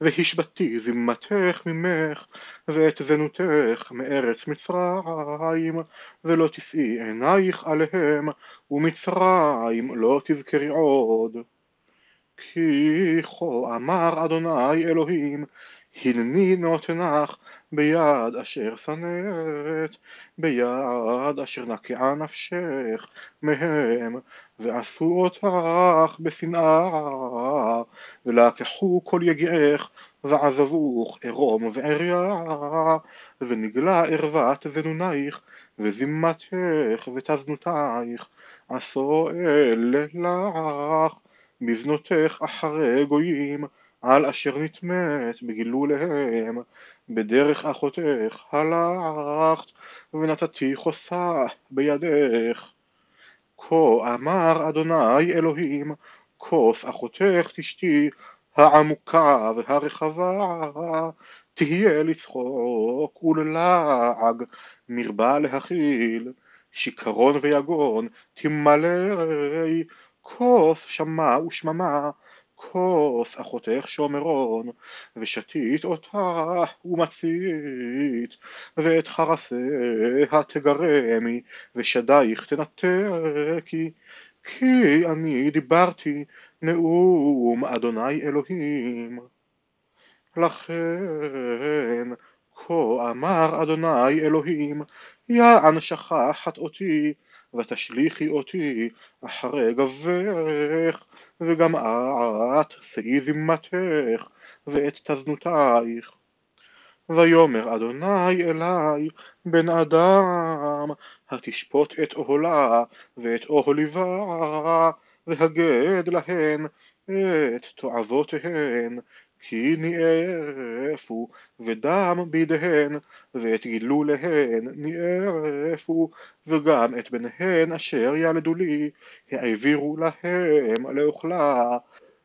והשבתי זמתך ממך ואת זנותך מארץ מצרים ולא תשאי עינייך עליהם ומצרים לא תזכרי עוד. כי כה אמר אדוני אלוהים הנני נותנך ביד אשר שנאת, ביד אשר נקעה נפשך מהם, ועשו אותך בשנאה, ולקחו כל יגיעך, ועזבוך ערום ועריה, ונגלה ערוות זנונייך, וזמתך ותזנותייך, עשו אלה לך, בזנותך אחרי גויים, על אשר נטמאת בגילוליהם, בדרך אחותך הלכת, ונתתי חוסה בידך. כה אמר אדוני אלוהים, כוס אחותך תשתי, העמוקה והרחבה, תהיה לצחוק וללעג, מרבה להכיל, שיכרון ויגון תמלא כוס שמע ושממה כוס אחותך שומרון, ושתית אותה ומצית, ואת חרסיה תגרמי, ושדייך תנתקי, כי אני דיברתי נאום אדוני אלוהים. לכן כה אמר אדוני אלוהים, יען שכחת אותי, ותשליכי אותי אחרי גבך, וגם את שאי זמתך ואת תזנותייך. ויאמר אדוני אלי בן אדם התשפוט את אוהלה ואת אוהליבה והגד להן את תועבותיהן כי ניאפו ודם בידיהן ואת גילוליהן ניאפו וגם את בניהן אשר ילדו לי העבירו להם לאוכלה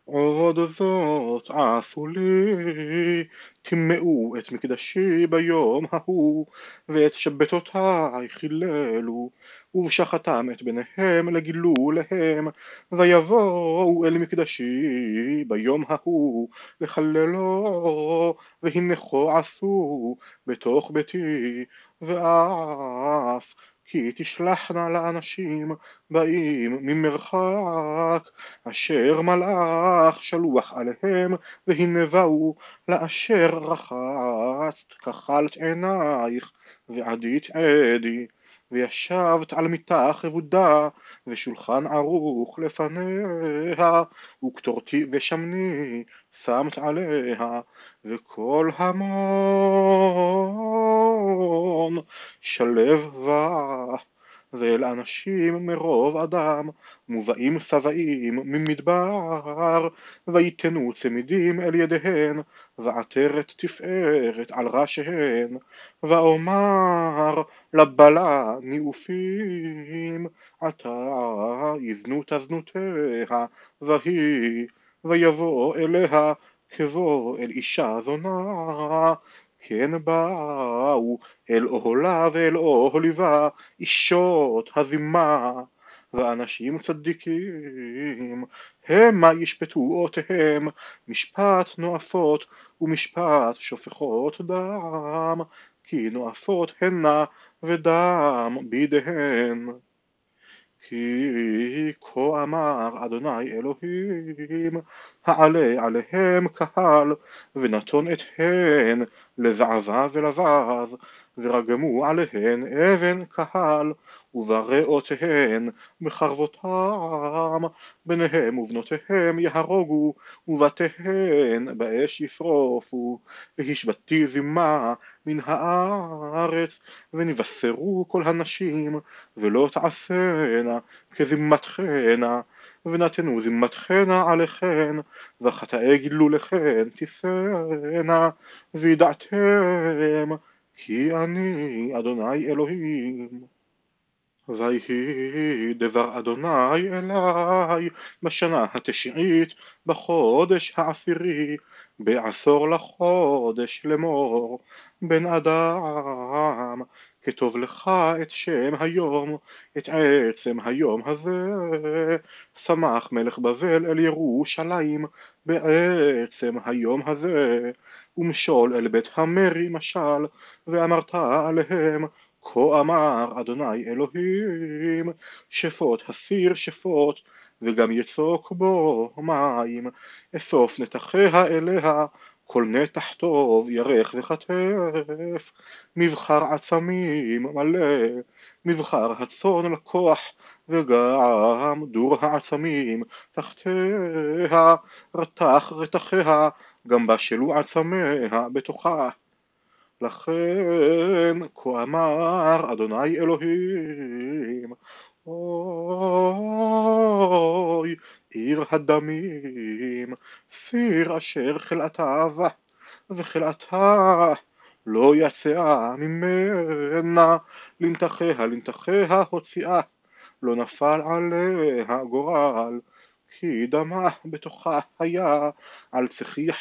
עוד זאת עשו לי. טימאו את מקדשי ביום ההוא ואת שבתותי חיללו ובשחתם את בניהם לגילו להם. ויבואו אל מקדשי ביום ההוא לחללו והנכו עשו בתוך ביתי ואף כי תשלחנה לאנשים באים ממרחק אשר מלאך שלוח עליהם והנה באו לאשר רחצת כחלת עינייך ועדית עדי וישבת על מיטה כבודה ושולחן ערוך לפניה וקטורתי ושמני שמת עליה וכל המון שלב בה ואל אנשים מרוב אדם מובאים שבעים ממדבר ויתנו צמידים אל ידיהן ועטרת תפארת על ראשיהן ואומר לבלה ניאופים עתה יזנו תזנותיה ויהי ויבוא אליה כבוא אל אישה זונה כן באו אל אוהלה ואל אוהליבה אישות הזימה ואנשים צדיקים המה ישפטו אותיהם משפט נואפות ומשפט שופכות דם כי נואפות הנה ודם בידיהן כי כה אמר אדוני אלוהים העלה עליהם קהל ונתון את הן לזעבה ולבז ורגמו עליהן אבן קהל ובראותיהן בחרבותם בניהם ובנותיהם יהרוגו ובתיהן באש ישרופו והשבתי זימה מן הארץ ונבשרו כל הנשים ולא תעשנה כזמתכנה ונתנו זמתכנה עליכן וחטאי גילולכן תישאנה וידעתם כי אני אדוני אלוהים ויהי דבר אדוני אלי בשנה התשעית בחודש העשירי בעשור לחודש לאמור בן אדם כתוב לך את שם היום, את עצם היום הזה. שמח מלך בבל אל ירושלים בעצם היום הזה, ומשול אל בית המרי משל, ואמרת עליהם כה אמר אדוני אלוהים, שפוט הסיר שפוט, וגם יצוק בו מים, אסוף נתחיה אליה, כל נתח טוב ירך וכתף, מבחר עצמים מלא, מבחר הצאן לקוח, וגם דור העצמים תחתיה, רתח רתחיה, גם בשלו עצמיה בתוכה. לכן כה אמר אדוני אלוהים אוי עיר הדמים סיר אשר חלאתה וחלאתה לא יצאה ממנה לנתחיה לנתחיה הוציאה לא נפל עליה גורל כי דמה בתוכה היה, על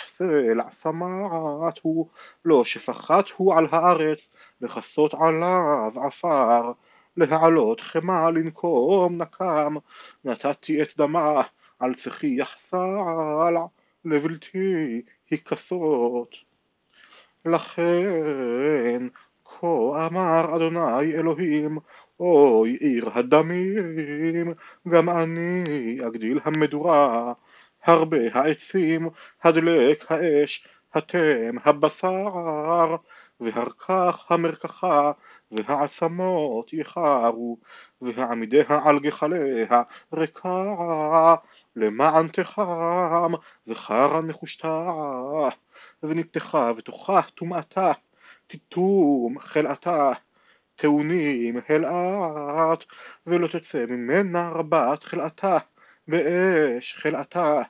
סלע צמאת הוא, לא שפחת הוא על הארץ, לכסות עליו עפר, להעלות חמה לנקום נקם, נתתי את דמה על צחיח סלע, לבלתי הכסות. לכן כה אמר אדוני אלוהים אוי עיר הדמים, גם אני אגדיל המדורה, הרבה העצים, הדלק האש, התם הבשר, והרקח המרקחה, והעצמות יכרו, והעמידיה על גחליה ריקה, למען תחם, וחרא נחושתה, ונתחה ותוכה טומאתה, תיתום חלאתה, טעונים הלאט, ולא תצא ממנה רבת חלאתה, באש חלאתה,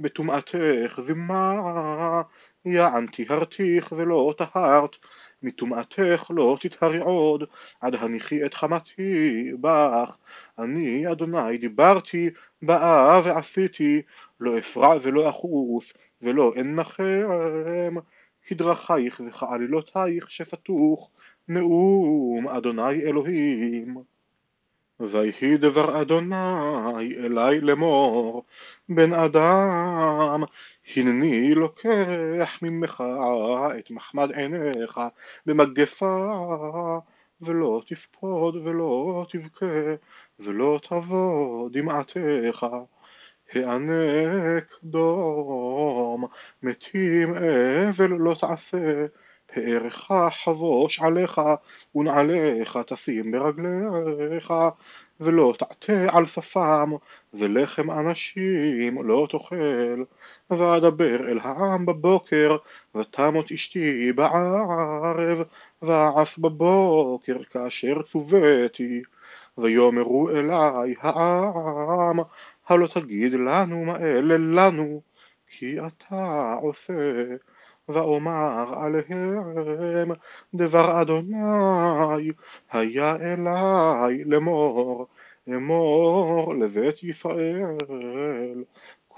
בטומאתך זימה, יען טיהרתיך ולא טהרת, מטומאתך לא תטהרי עוד, עד הניחי את חמתי בך. אני אדוני דיברתי, באה ועשיתי, לא אפרע ולא אחוס, ולא אנחם, כדרכייך וכעלילותייך שפתוך, נאום אדוני אלוהים. ויהי דבר אדוני אלי לאמור, בן אדם, הנני לוקח ממך את מחמד עיניך במגפה, ולא תפקוד ולא תבכה, ולא תבוא דמעתך. הענק דום, מתים אבל לא תעשה, פארך חבוש עליך, ונעליך תשים ברגליך, ולא תעטה על שפם, ולחם אנשים לא תאכל. ואדבר אל העם בבוקר, ותמות אשתי בערב, ואעש בבוקר כאשר צוויתי. ויאמרו אלי העם, הלא תגיד לנו מה אלה לנו, כי אתה עושה. ואומר עליהם דבר אדוני היה אלי לאמור אמור לבית ישראל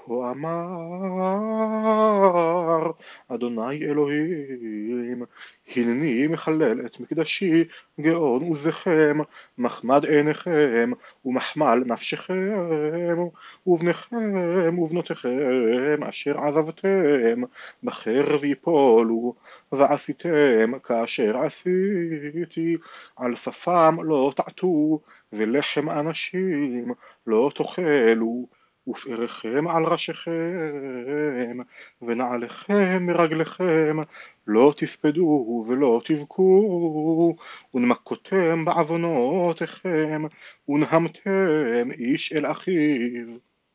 כה אמר אדוני אלוהים הנני מחלל את מקדשי גאון עוזכם מחמד עיניכם ומחמל נפשכם ובניכם ובנותיכם אשר עזבתם בחרב יפולו ועשיתם כאשר עשיתי על שפם לא תעטו ולחם אנשים לא תאכלו ופאריכם על ראשיכם, ונעליכם מרגליכם, לא תספדו ולא תבכו, ונמכותם בעוונותיכם, ונהמתם איש אל אחיו.